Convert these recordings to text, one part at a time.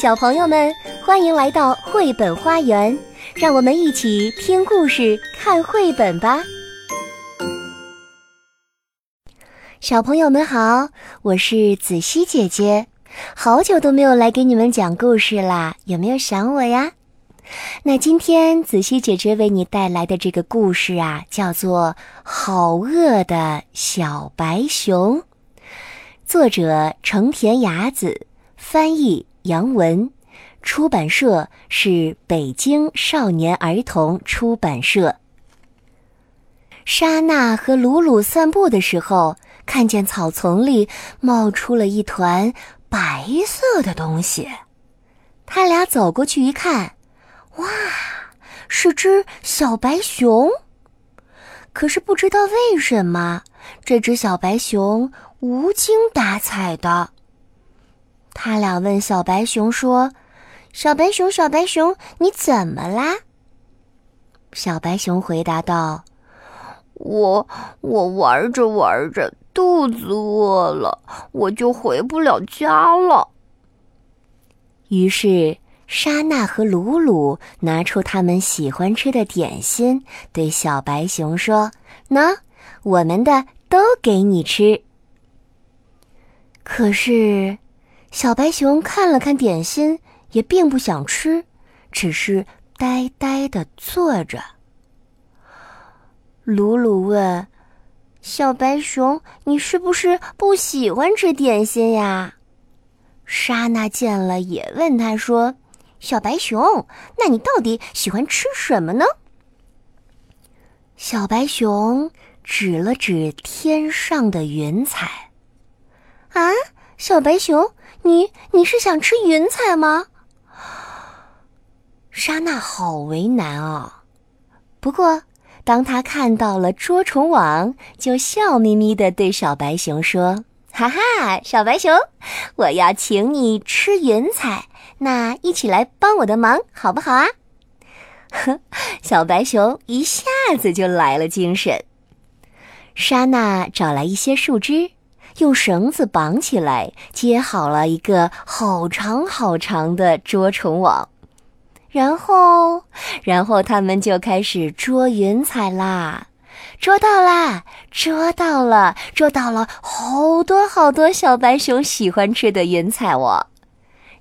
小朋友们，欢迎来到绘本花园，让我们一起听故事、看绘本吧。小朋友们好，我是子熙姐姐，好久都没有来给你们讲故事啦，有没有想我呀？那今天子熙姐姐为你带来的这个故事啊，叫做《好饿的小白熊》，作者成田雅子，翻译。杨文，出版社是北京少年儿童出版社。莎娜和鲁鲁散步的时候，看见草丛里冒出了一团白色的东西。他俩走过去一看，哇，是只小白熊。可是不知道为什么，这只小白熊无精打采的。他俩问小白熊说：“小白熊，小白熊，你怎么啦？”小白熊回答道：“我我玩着玩着肚子饿了，我就回不了家了。”于是莎娜和鲁鲁拿出他们喜欢吃的点心，对小白熊说：“喏，我们的都给你吃。”可是。小白熊看了看点心，也并不想吃，只是呆呆的坐着。鲁鲁问：“小白熊，你是不是不喜欢吃点心呀？”莎娜见了，也问他说：“小白熊，那你到底喜欢吃什么呢？”小白熊指了指天上的云彩，啊，小白熊。你你是想吃云彩吗？莎娜好为难啊。不过，当他看到了捉虫网，就笑眯眯的对小白熊说：“哈哈，小白熊，我要请你吃云彩，那一起来帮我的忙，好不好啊？”呵，小白熊一下子就来了精神。莎娜找来一些树枝。用绳子绑起来，接好了一个好长好长的捉虫网，然后，然后他们就开始捉云彩啦。捉到啦，捉到了，捉到了好多好多小白熊喜欢吃的云彩哦。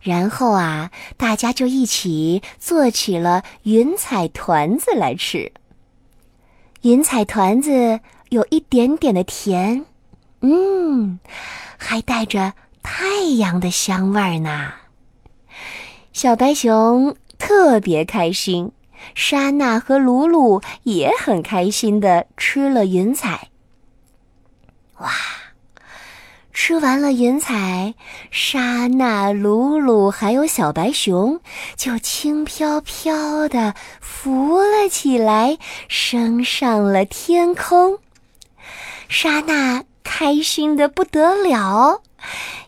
然后啊，大家就一起做起了云彩团子来吃。云彩团子有一点点的甜。嗯，还带着太阳的香味儿呢。小白熊特别开心，莎娜和鲁鲁也很开心的吃了云彩。哇，吃完了云彩，莎娜、鲁鲁还有小白熊就轻飘飘的浮了起来，升上了天空。莎娜。开心的不得了，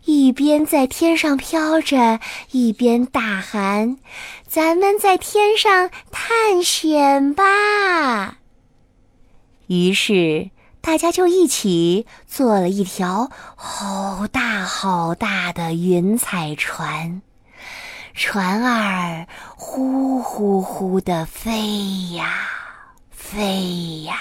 一边在天上飘着，一边大喊：“咱们在天上探险吧！”于是大家就一起做了一条好大好大的云彩船，船儿呼呼呼的飞呀飞呀，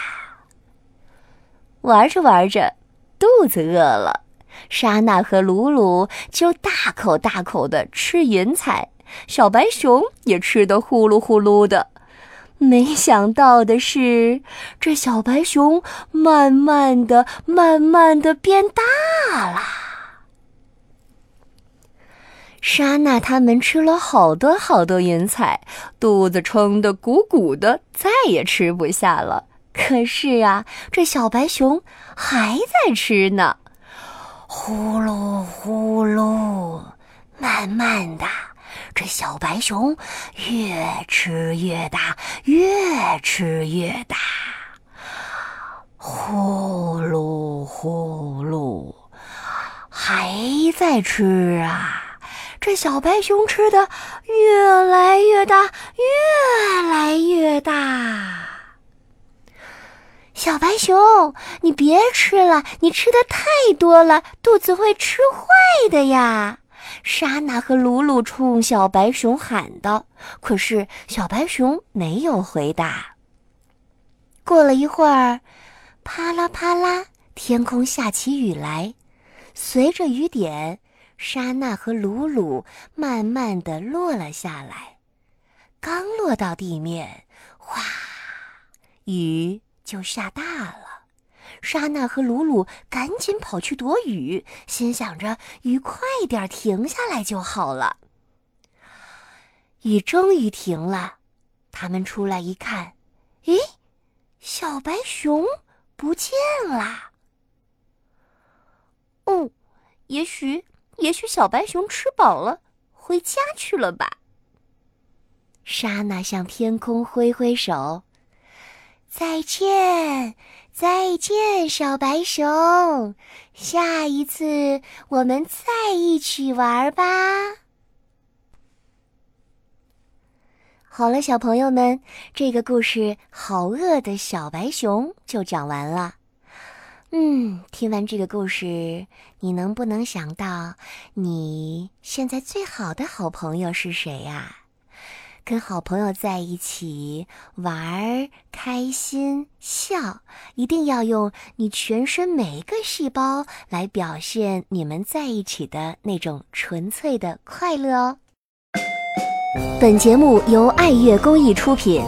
玩着玩着。肚子饿了，莎娜和鲁鲁就大口大口的吃云彩，小白熊也吃得呼噜呼噜的。没想到的是，这小白熊慢慢的、慢慢的变大了。莎娜他们吃了好多好多云彩，肚子撑得鼓鼓的，再也吃不下了。可是啊，这小白熊还在吃呢，呼噜呼噜，慢慢的，这小白熊越吃越大，越吃越大，呼噜呼噜，还在吃啊！这小白熊吃的越来越大，越来越大。小白熊，你别吃了，你吃的太多了，肚子会吃坏的呀！莎娜和鲁鲁冲小白熊喊道，可是小白熊没有回答。过了一会儿，啪啦啪啦，天空下起雨来，随着雨点，莎娜和鲁鲁慢慢的落了下来。刚落到地面，哗，雨就下大了。莎娜和鲁鲁赶紧跑去躲雨，心想着雨快点停下来就好了。雨终于停了，他们出来一看，咦，小白熊不见了。哦，也许，也许小白熊吃饱了，回家去了吧。莎娜向天空挥挥手，再见。再见，小白熊。下一次我们再一起玩吧。好了，小朋友们，这个故事《好饿的小白熊》就讲完了。嗯，听完这个故事，你能不能想到你现在最好的好朋友是谁呀？跟好朋友在一起玩，开心笑，一定要用你全身每一个细胞来表现你们在一起的那种纯粹的快乐哦。本节目由爱乐公益出品。